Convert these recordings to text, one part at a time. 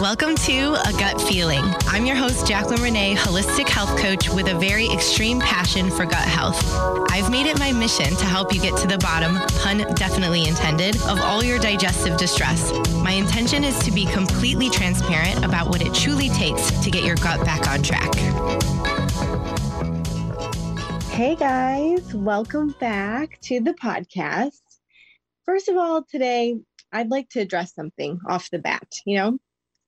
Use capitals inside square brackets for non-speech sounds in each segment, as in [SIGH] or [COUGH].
Welcome to A Gut Feeling. I'm your host, Jaclyn Renee, holistic health coach with a very extreme passion for gut health. I've made it my mission to help you get to the bottom, pun definitely intended, of all your digestive distress. My intention is to be completely transparent about what it truly takes to get your gut back on track. Hey guys, welcome back to the podcast. First of all, today I'd like to address something off the bat. You know,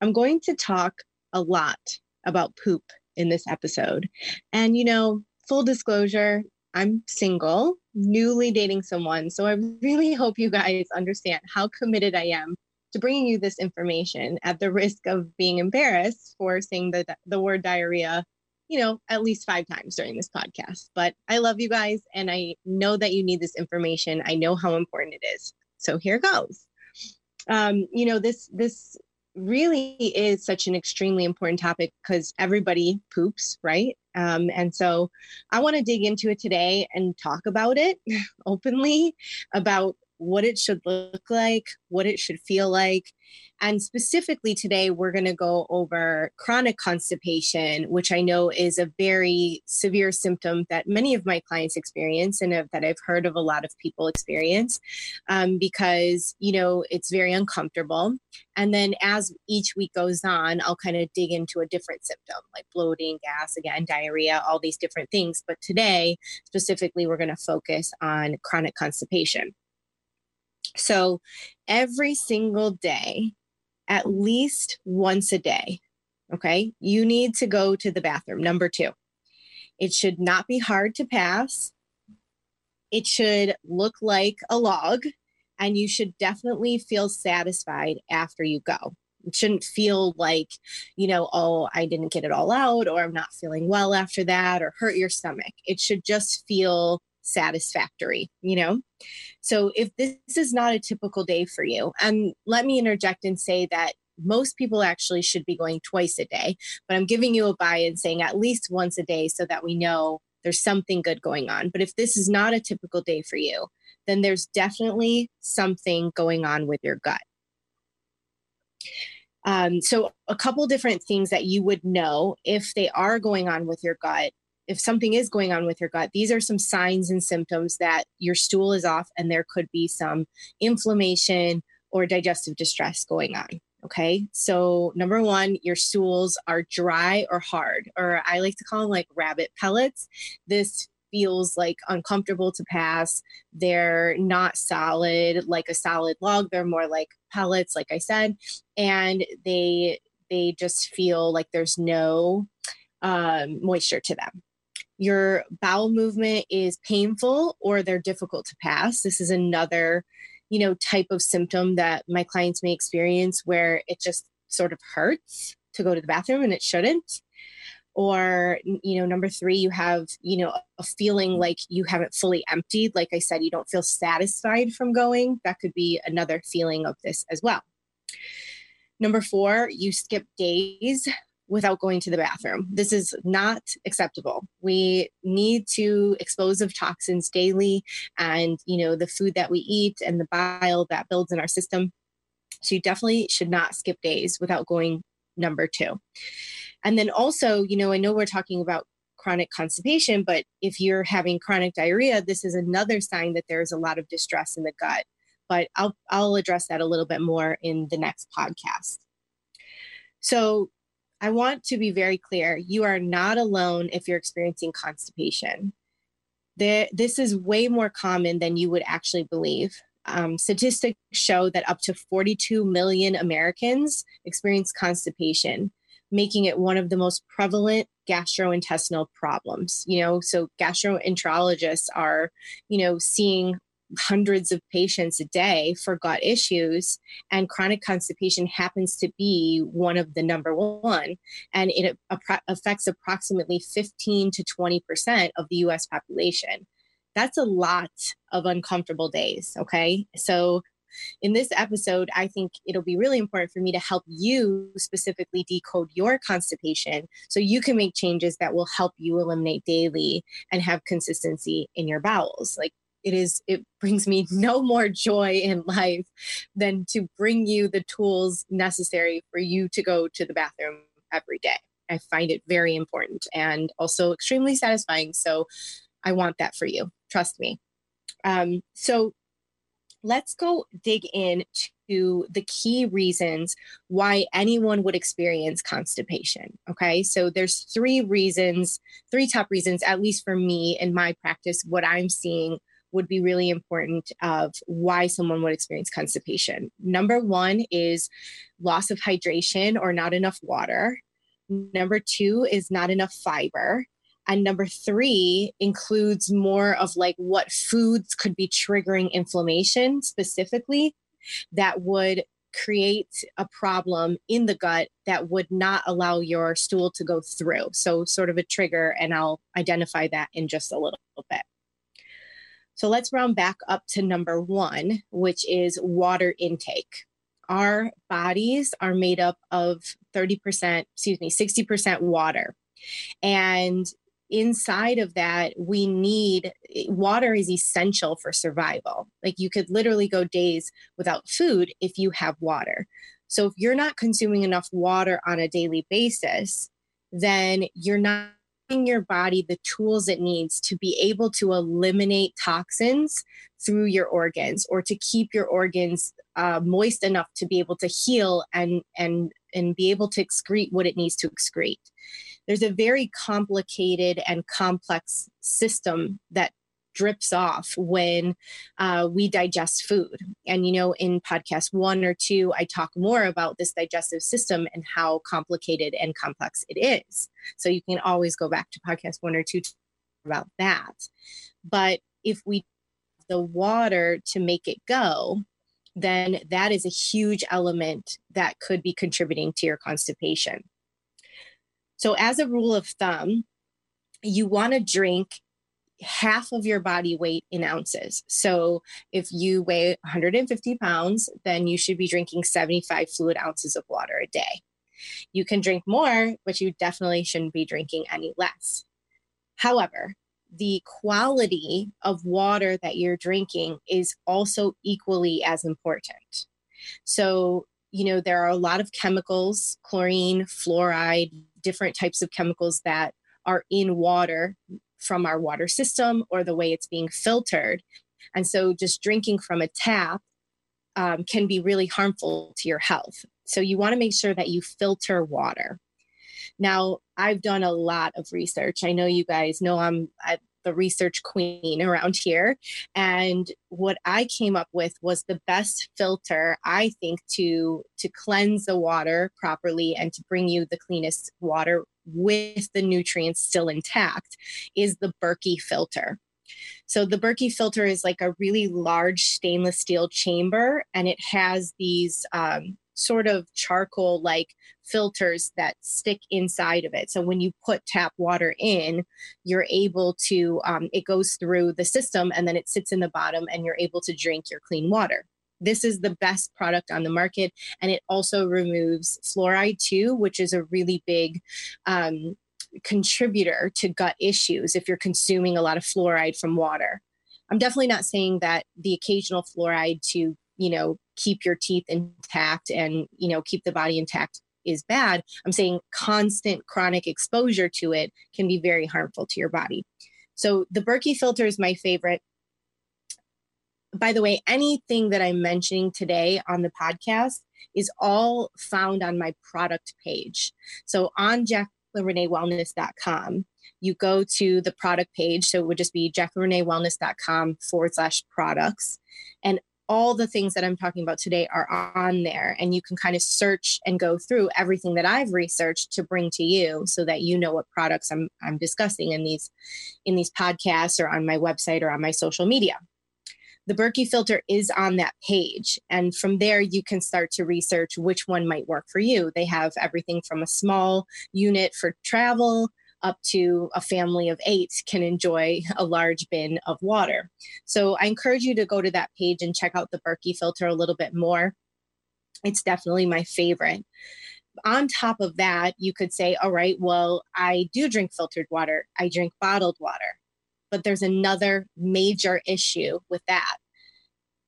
I'm going to talk a lot about poop in this episode. And, you know, full disclosure, I'm single, newly dating someone. So I really hope you guys understand how committed I am to bringing you this information at the risk of being embarrassed for saying the, the word diarrhea, you know, at least five times during this podcast. But I love you guys and I know that you need this information. I know how important it is. So here goes um, you know this this really is such an extremely important topic because everybody poops right? Um, and so i want to dig into it today and talk about it [LAUGHS] openly about what it should look like, what it should feel like. And specifically today, we're going to go over chronic constipation, which I know is a very severe symptom that many of my clients experience and that I've heard of a lot of people experience um, because, you know, it's very uncomfortable. And then as each week goes on, I'll kind of dig into a different symptom like bloating, gas, again, diarrhea, all these different things. But today, specifically, we're going to focus on chronic constipation. So every single day, at least once a day, okay, you need to go to the bathroom. Number two, it should not be hard to pass. It should look like a log, and you should definitely feel satisfied after you go. It shouldn't feel like, you know, oh, I didn't get it all out, or I'm not feeling well after that, or hurt your stomach. It should just feel satisfactory, you know? So if this is not a typical day for you, and let me interject and say that most people actually should be going twice a day, but I'm giving you a buy in saying at least once a day so that we know there's something good going on. But if this is not a typical day for you, then there's definitely something going on with your gut. Um, so, a couple different things that you would know if they are going on with your gut if something is going on with your gut, these are some signs and symptoms that your stool is off and there could be some inflammation or digestive distress going on. Okay. So, number one, your stools are dry or hard, or I like to call them like rabbit pellets. This feels like uncomfortable to pass. They're not solid like a solid log. They're more like pellets, like I said, and they they just feel like there's no um, moisture to them your bowel movement is painful or they're difficult to pass. This is another, you know, type of symptom that my clients may experience where it just sort of hurts to go to the bathroom and it shouldn't. Or, you know, number three, you have, you know, a feeling like you haven't fully emptied. Like I said, you don't feel satisfied from going. That could be another feeling of this as well. Number four, you skip days without going to the bathroom. This is not acceptable. We need to expose of toxins daily and, you know, the food that we eat and the bile that builds in our system. So you definitely should not skip days without going number two. And then also, you know, I know we're talking about chronic constipation, but if you're having chronic diarrhea, this is another sign that there's a lot of distress in the gut. But I'll I'll address that a little bit more in the next podcast. So I want to be very clear. You are not alone if you're experiencing constipation. There, this is way more common than you would actually believe. Um, statistics show that up to 42 million Americans experience constipation, making it one of the most prevalent gastrointestinal problems. You know, so gastroenterologists are, you know, seeing hundreds of patients a day for gut issues and chronic constipation happens to be one of the number one and it affects approximately 15 to 20% of the US population that's a lot of uncomfortable days okay so in this episode, I think it'll be really important for me to help you specifically decode your constipation so you can make changes that will help you eliminate daily and have consistency in your bowels. Like it is, it brings me [LAUGHS] no more joy in life than to bring you the tools necessary for you to go to the bathroom every day. I find it very important and also extremely satisfying. So I want that for you. Trust me. Um, so let's go dig into the key reasons why anyone would experience constipation. Okay, so there's three reasons, three top reasons, at least for me in my practice, what I'm seeing would be really important of why someone would experience constipation. Number one is loss of hydration or not enough water. Number two is not enough fiber. And number three includes more of like what foods could be triggering inflammation specifically that would create a problem in the gut that would not allow your stool to go through. So, sort of a trigger, and I'll identify that in just a little bit. So, let's round back up to number one, which is water intake. Our bodies are made up of 30%, excuse me, 60% water. And inside of that, we need water is essential for survival. Like you could literally go days without food if you have water. So if you're not consuming enough water on a daily basis, then you're not your body the tools it needs to be able to eliminate toxins through your organs or to keep your organs uh, moist enough to be able to heal and and and be able to excrete what it needs to excrete. There's a very complicated and complex system that drips off when uh, we digest food. And, you know, in podcast one or two, I talk more about this digestive system and how complicated and complex it is. So you can always go back to podcast one or two about that. But if we the water to make it go, then that is a huge element that could be contributing to your constipation. So, as a rule of thumb, you want to drink half of your body weight in ounces. So, if you weigh 150 pounds, then you should be drinking 75 fluid ounces of water a day. You can drink more, but you definitely shouldn't be drinking any less. However, the quality of water that you're drinking is also equally as important. So, you know, there are a lot of chemicals, chlorine, fluoride, different types of chemicals that are in water from our water system or the way it's being filtered. And so just drinking from a tap um, can be really harmful to your health. So you want to make sure that you filter water. Now, I've done a lot of research. I know you guys know I'm, the research queen around here. And what I came up with was the best filter, I think, to to cleanse the water properly and to bring you the cleanest water with the nutrients still intact is the Berkey filter. So the Berkey filter is like a really large stainless steel chamber, and it has these um, sort of charcoal like filters that stick inside of it. So when you put tap water in, you're able to, um, it goes through the system and then it sits in the bottom and you're able to drink your clean water. This is the best product on the market. And it also removes fluoride too, which is a really big um, contributor to gut issues if you're consuming a lot of fluoride from water. I'm definitely not saying that the occasional fluoride to you know keep your teeth intact and you know keep the body intact is bad i'm saying constant chronic exposure to it can be very harmful to your body so the berkey filter is my favorite by the way anything that i'm mentioning today on the podcast is all found on my product page. So on jaclynreneewellness.com you go to the product page. So it would just be jaclynreneewellness.com forward slash products. And all the things that I'm talking about today are on there. And you can kind of search and go through everything that I've researched to bring to you so that you know what products I'm I'm discussing in these in these podcasts or on my website or on my social media. The Berkey filter is on that page and from there you can start to research which one might work for you. They have everything from a small unit for travel up to a family of eight can enjoy a large bin of water. So I encourage you to go to that page and check out the Berkey filter a little bit more. It's definitely my favorite. On top of that, you could say, all right, well, I do drink filtered water, I drink bottled water. But there's another major issue with that.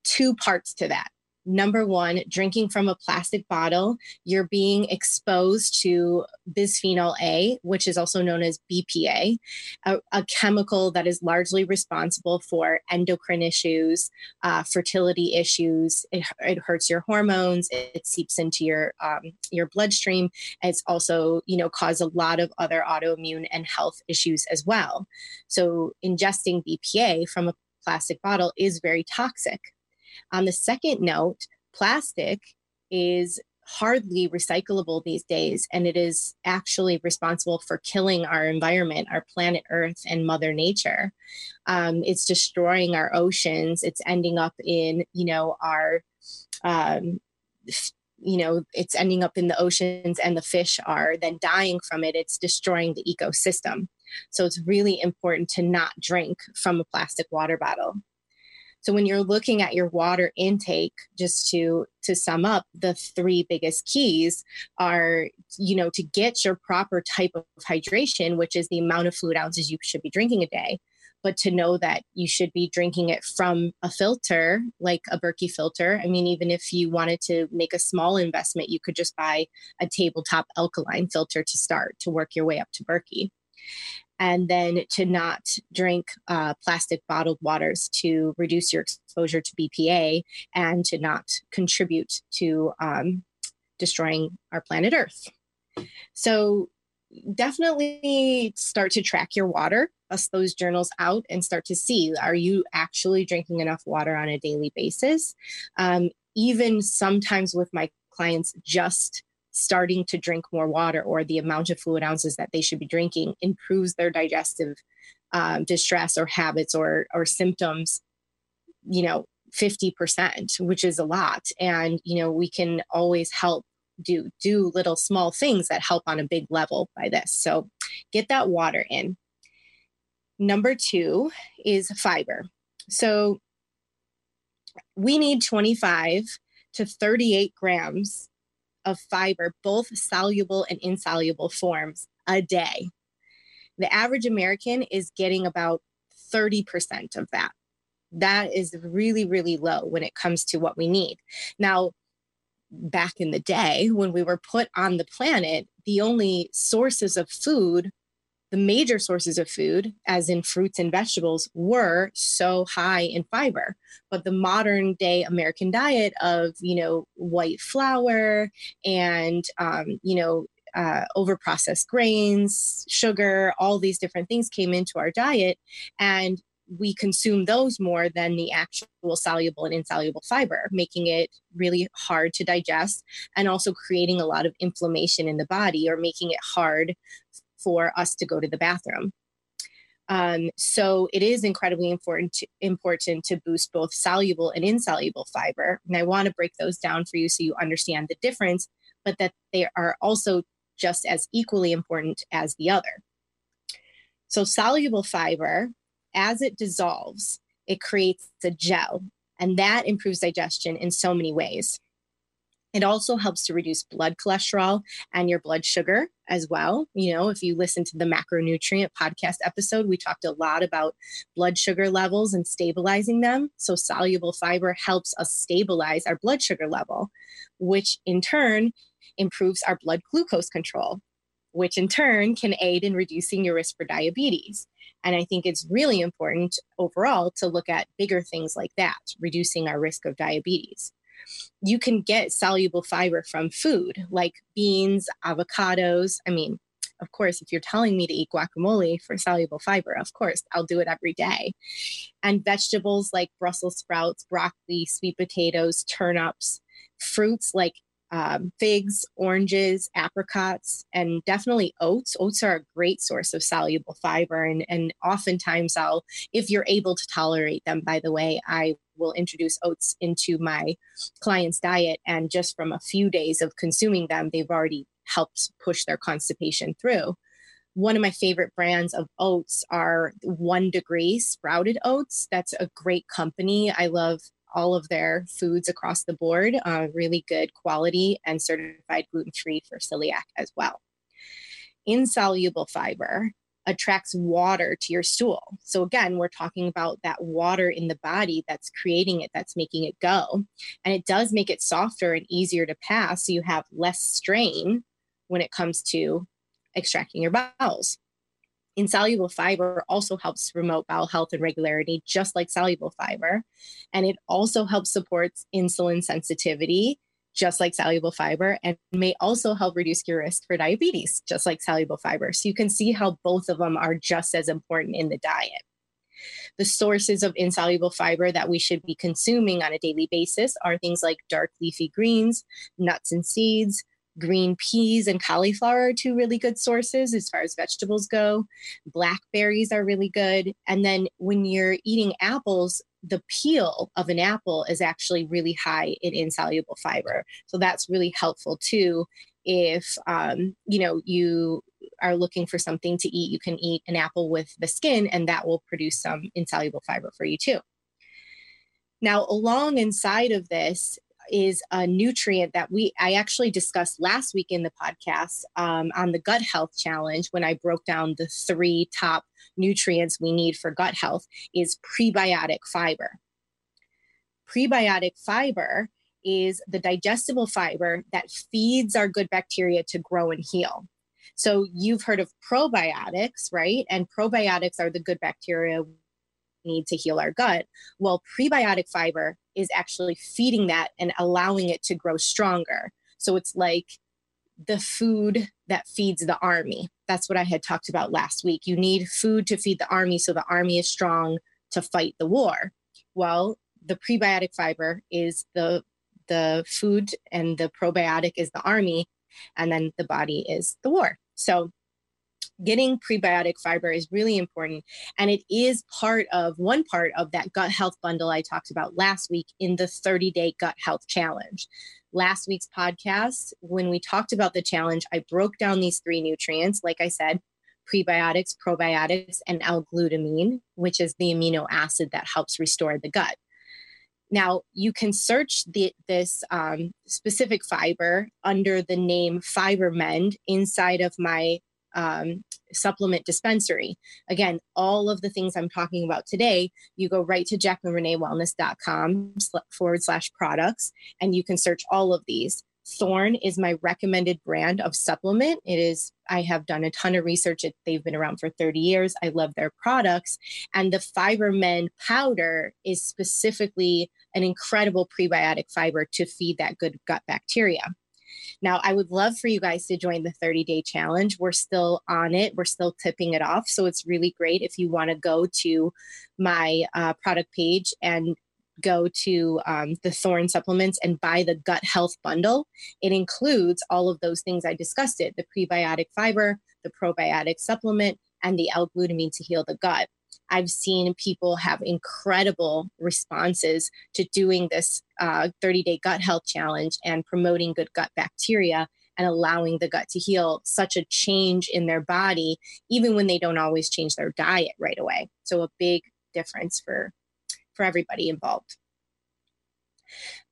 Two parts to that number one, drinking from a plastic bottle, you're being exposed to bisphenol A, which is also known as BPA, a, a chemical that is largely responsible for endocrine issues, uh, fertility issues. It, it, hurts your hormones. It, it seeps into your um, your bloodstream. It's also, you know, cause a lot of other autoimmune and health issues as well. So ingesting BPA from a plastic bottle is very toxic. On the second note, plastic is hardly recyclable these days, and it is actually responsible for killing our environment, our planet Earth, and Mother Nature. Um, it's destroying our oceans. It's ending up in, you know, our, um, you know, it's ending up in the oceans, and the fish are then dying from it. It's destroying the ecosystem. So it's really important to not drink from a plastic water bottle. So when you're looking at your water intake, just to to sum up, the three biggest keys are, you know, to get your proper type of hydration, which is the amount of fluid ounces you should be drinking a day, but to know that you should be drinking it from a filter like a Berkey filter. I mean, even if you wanted to make a small investment, you could just buy a tabletop alkaline filter to start to work your way up to Berkey and then to not drink uh, plastic bottled waters to reduce your exposure to BPA and to not contribute to um, destroying our planet Earth. So, definitely start to track your water, bust those journals out, and start to see are you actually drinking enough water on a daily basis? Um, even sometimes with my clients, just starting to drink more water or the amount of fluid ounces that they should be drinking improves their digestive um, distress or habits or or symptoms you know 50% which is a lot. And you know we can always help do do little small things that help on a big level by this. So get that water in. Number 2 is fiber. So we need 25 to 38 grams of fiber, both soluble and insoluble forms, a day. The average American is getting about 30% of that. That is really, really low when it comes to what we need. Now, back in the day when we were put on the planet, the only sources of food the major sources of food, as in fruits and vegetables, were so high in fiber. But the modern day American diet of, you know, white flour and, um, you know, uh, over processed grains, sugar, all these different things came into our diet. And we consume those more than the actual soluble and insoluble fiber, making it really hard to digest and also creating a lot of inflammation in the body or making it hard for us to go to the bathroom. Um, so it is incredibly important to, important to boost both soluble and insoluble fiber. And I want to break those down for you so you understand the difference, but that they are also just as equally important as the other. So soluble fiber, as it dissolves, it creates a gel, and that improves digestion in so many ways. It also helps to reduce blood cholesterol and your blood sugar as well. You know, if you listen to the macronutrient podcast episode, we talked a lot about blood sugar levels and stabilizing them. So, soluble fiber helps us stabilize our blood sugar level, which in turn improves our blood glucose control, which in turn can aid in reducing your risk for diabetes. And I think it's really important overall to look at bigger things like that, reducing our risk of diabetes you can get soluble fiber from food like beans, avocados. I mean, of course, if you're telling me to eat guacamole for soluble fiber, of course, I'll do it every day. And vegetables like Brussels sprouts, broccoli, sweet potatoes, turnips, fruits like um, figs, oranges, apricots, and definitely oats. Oats are a great source of soluble fiber. And, and oftentimes, I'll, if you're able to tolerate them, by the way, I will introduce oats into my client's diet. And just from a few days of consuming them, they've already helped push their constipation through. One of my favorite brands of oats are One Degree Sprouted Oats. That's a great company. I love all of their foods across the board, uh, really good quality and certified gluten free for celiac as well. Insoluble fiber attracts water to your stool. So, again, we're talking about that water in the body that's creating it, that's making it go. And it does make it softer and easier to pass. So, you have less strain when it comes to extracting your bowels. Insoluble fiber also helps promote bowel health and regularity, just like soluble fiber. And it also helps support insulin sensitivity, just like soluble fiber, and may also help reduce your risk for diabetes, just like soluble fiber. So you can see how both of them are just as important in the diet. The sources of insoluble fiber that we should be consuming on a daily basis are things like dark leafy greens, nuts and seeds, green peas and cauliflower are two really good sources as far as vegetables go. Blackberries are really good. And then when you're eating apples, the peel of an apple is actually really high in insoluble fiber. So that's really helpful too. If um, you know you are looking for something to eat, you can eat an apple with the skin, and that will produce some insoluble fiber for you too. Now, along inside of this is a nutrient that we I actually discussed last week in the podcast um, on the gut health challenge when I broke down the three top nutrients we need for gut health is prebiotic fiber. Prebiotic fiber is the digestible fiber that feeds our good bacteria to grow and heal. So you've heard of probiotics, right? And probiotics are the good bacteria need to heal our gut. Well, prebiotic fiber is actually feeding that and allowing it to grow stronger. So it's like the food that feeds the army. That's what I had talked about last week. You need food to feed the army so the army is strong to fight the war. Well, the prebiotic fiber is the the food and the probiotic is the army and then the body is the war. So getting prebiotic fiber is really important. And it is part of one part of that gut health bundle I talked about last week in the 30 day gut health challenge. Last week's podcast, when we talked about the challenge, I broke down these three nutrients. Like I said, prebiotics, probiotics, and L glutamine, which is the amino acid that helps restore the gut. Now, you can search the, this um, specific fiber under the name FiberMend inside of my um, supplement dispensary. Again, all of the things I'm talking about today, you go right to jaclynreneewellness.com forward slash products, and you can search all of these. Thorne is my recommended brand of supplement. It is, I have done a ton of research. It, they've been around for 30 years. I love their products. And the FiberMend powder is specifically an incredible prebiotic fiber to feed that good gut bacteria. Now, I would love for you guys to join the 30 day challenge. We're still on it, we're still tipping it off. So it's really great if you want to go to my uh, product page and go to um, the Thorne supplements and buy the gut health bundle. It includes all of those things I discussed it the prebiotic fiber, the probiotic supplement, and the L glutamine to heal the gut. I've seen people have incredible responses to doing this 30 uh, day gut health challenge and promoting good gut bacteria and allowing the gut to heal such a change in their body, even when they don't always change their diet right away. So, a big difference for, for everybody involved.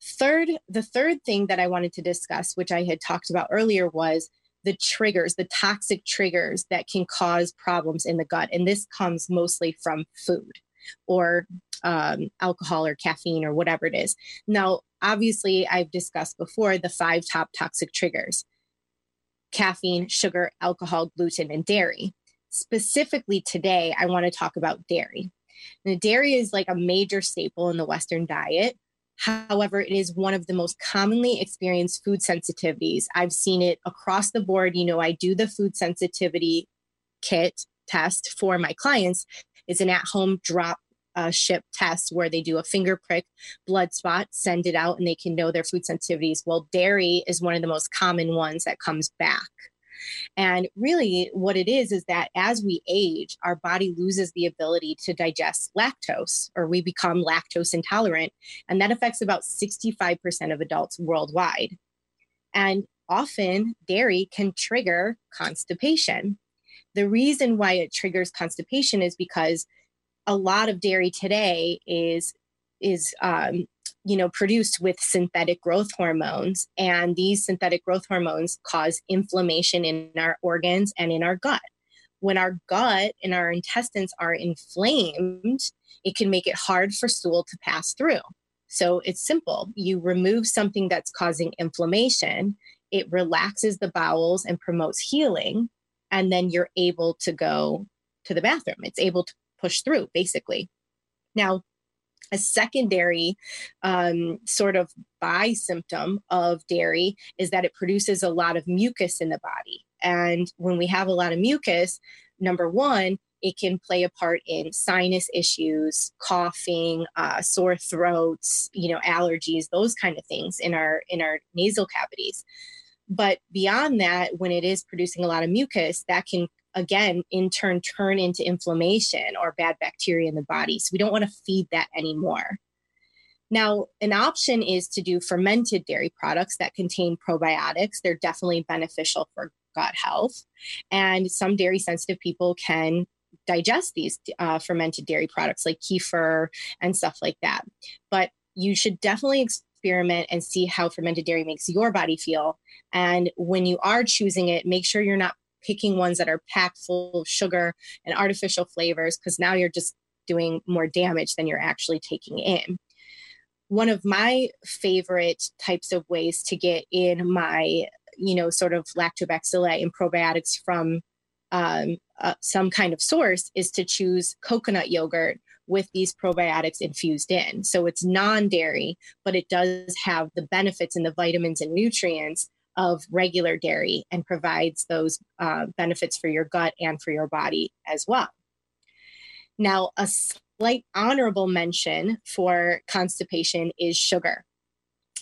Third, the third thing that I wanted to discuss, which I had talked about earlier, was the triggers, the toxic triggers that can cause problems in the gut. And this comes mostly from food or um, alcohol or caffeine or whatever it is. Now, obviously, I've discussed before the five top toxic triggers caffeine, sugar, alcohol, gluten, and dairy. Specifically, today, I want to talk about dairy. Now, dairy is like a major staple in the Western diet. However, it is one of the most commonly experienced food sensitivities. I've seen it across the board. You know, I do the food sensitivity kit test for my clients. It's an at home drop uh, ship test where they do a finger prick blood spot, send it out, and they can know their food sensitivities. Well, dairy is one of the most common ones that comes back. And really, what it is is that as we age, our body loses the ability to digest lactose, or we become lactose intolerant. And that affects about 65% of adults worldwide. And often, dairy can trigger constipation. The reason why it triggers constipation is because a lot of dairy today is is um, you know produced with synthetic growth hormones and these synthetic growth hormones cause inflammation in our organs and in our gut. When our gut and our intestines are inflamed it can make it hard for stool to pass through. So it's simple. You remove something that's causing inflammation it relaxes the bowels and promotes healing and then you're able to go to the bathroom. It's able to push through basically. Now a secondary um, sort of by symptom of dairy is that it produces a lot of mucus in the body. And when we have a lot of mucus, number one, it can play a part in sinus issues, coughing, uh, sore throats, you know, allergies, those kind of things in our in our nasal cavities. But beyond that, when it is producing a lot of mucus, that can again in turn turn into inflammation or bad bacteria in the body. So we don't want to feed that anymore. Now, an option is to do fermented dairy products that contain probiotics. They're definitely beneficial for gut health. And some dairy sensitive people can digest these uh, fermented dairy products like kefir and stuff like that. But you should definitely experiment and see how fermented dairy makes your body feel. And when you are choosing it, make sure you're not picking ones that are packed full of sugar and artificial flavors because now you're just doing more damage than you're actually taking in. One of my favorite types of ways to get in my, you know, sort of lactobacilli and probiotics from um, uh, some kind of source is to choose coconut yogurt with these probiotics infused in. So it's non dairy, but it does have the benefits and the vitamins and nutrients of regular dairy and provides those uh, benefits for your gut and for your body as well. Now, a slight honorable mention for constipation is sugar.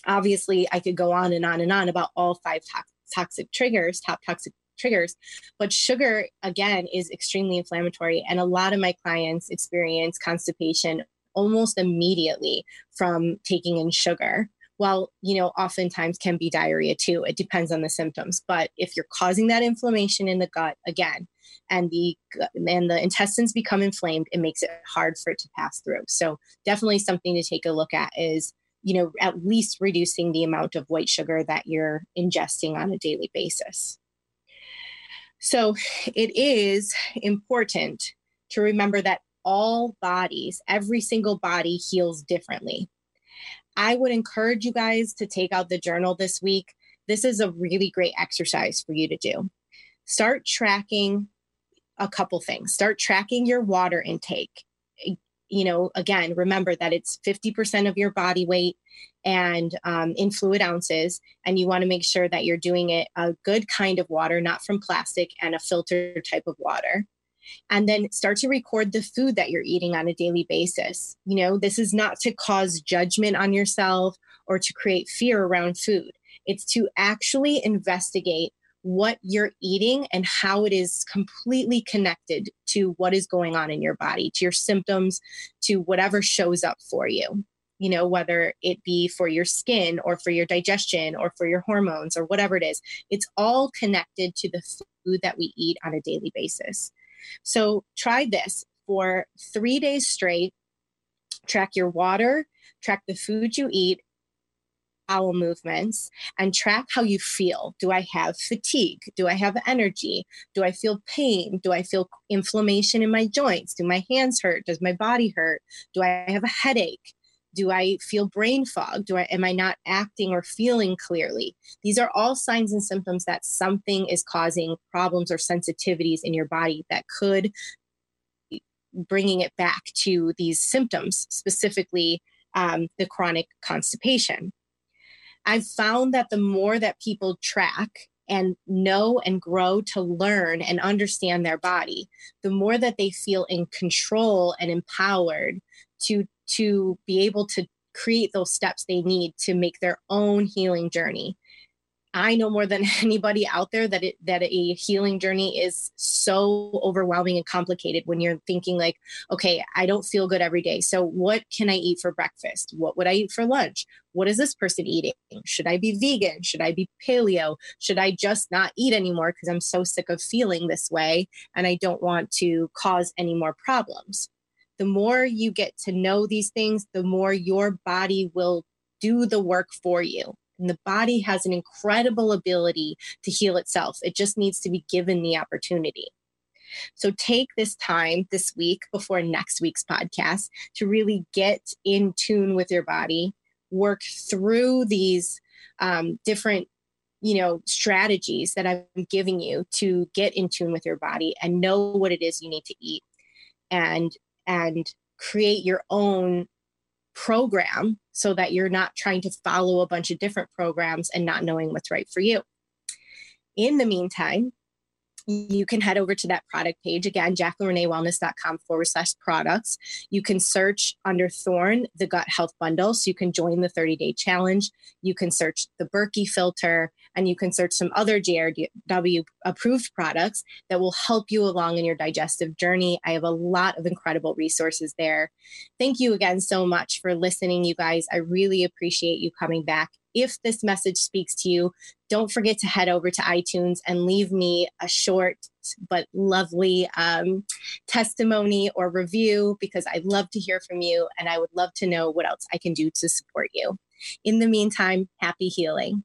Obviously, I could go on and on and on about all five to- toxic triggers, top toxic triggers, but sugar, again, is extremely inflammatory. And a lot of my clients experience constipation almost immediately from taking in sugar well, you know, oftentimes can be diarrhea too. It depends on the symptoms. But if you're causing that inflammation in the gut again, and the and the intestines become inflamed, it makes it hard for it to pass through. So definitely something to take a look at is you know at least reducing the amount of white sugar that you're ingesting on a daily basis. So it is important to remember that all bodies, every single body heals differently. I would encourage you guys to take out the journal this week. This is a really great exercise for you to do. Start tracking a couple things. Start tracking your water intake. You know, again, remember that it's 50% of your body weight and um, in fluid ounces. And you want to make sure that you're doing it a good kind of water, not from plastic and a filtered type of water and then start to record the food that you're eating on a daily basis. You know, this is not to cause judgment on yourself or to create fear around food. It's to actually investigate what you're eating and how it is completely connected to what is going on in your body, to your symptoms, to whatever shows up for you. You know, whether it be for your skin or for your digestion or for your hormones or whatever it is, it's all connected to the food that we eat on a daily basis. So try this for three days straight. Track your water, track the food you eat, bowel movements and track how you feel. Do I have fatigue? Do I have energy? Do I feel pain? Do I feel inflammation in my joints? Do my hands hurt? Does my body hurt? Do I have a headache? Do I feel brain fog? Do I am I not acting or feeling clearly? These are all signs and symptoms that something is causing problems or sensitivities in your body that could bringing it back to these symptoms, specifically um, the chronic constipation. I've found that the more that people track and know and grow to learn and understand their body, the more that they feel in control and empowered to to be able to create those steps they need to make their own healing journey. I know more than [LAUGHS] anybody out there that it that a healing journey is so overwhelming and complicated when you're thinking like, okay, I don't feel good every day. So what can I eat for breakfast? What would I eat for lunch? What is this person eating? Should I be vegan? Should I be paleo? Should I just not eat anymore because I'm so sick of feeling this way and I don't want to cause any more problems? The more you get to know these things, the more your body will do the work for you and the body has an incredible ability to heal itself. It just needs to be given the opportunity. So take this time this week before next week's podcast to really get in tune with your body, work through these um, different you know strategies that i'm giving you to get in tune with your body and know what it is you need to eat and and create your own program so that you're not trying to follow a bunch of different programs and not knowing what's right for you. In the meantime, you can head over to that product page again, jaclynreneewellness.com forward slash products. You can search under Thorne, the gut health bundle. So you can join the 30 day challenge. You can search the Berkey filter and you can search some other JRW approved products that will help you along in your digestive journey. I have a lot of incredible resources there. Thank you again so much for listening, you guys. I really appreciate you coming back if this message speaks to you, don't forget to head over to iTunes and leave me a short but lovely um, testimony or review because I'd love to hear from you and I would love to know what else I can do to support you. In the meantime, happy healing.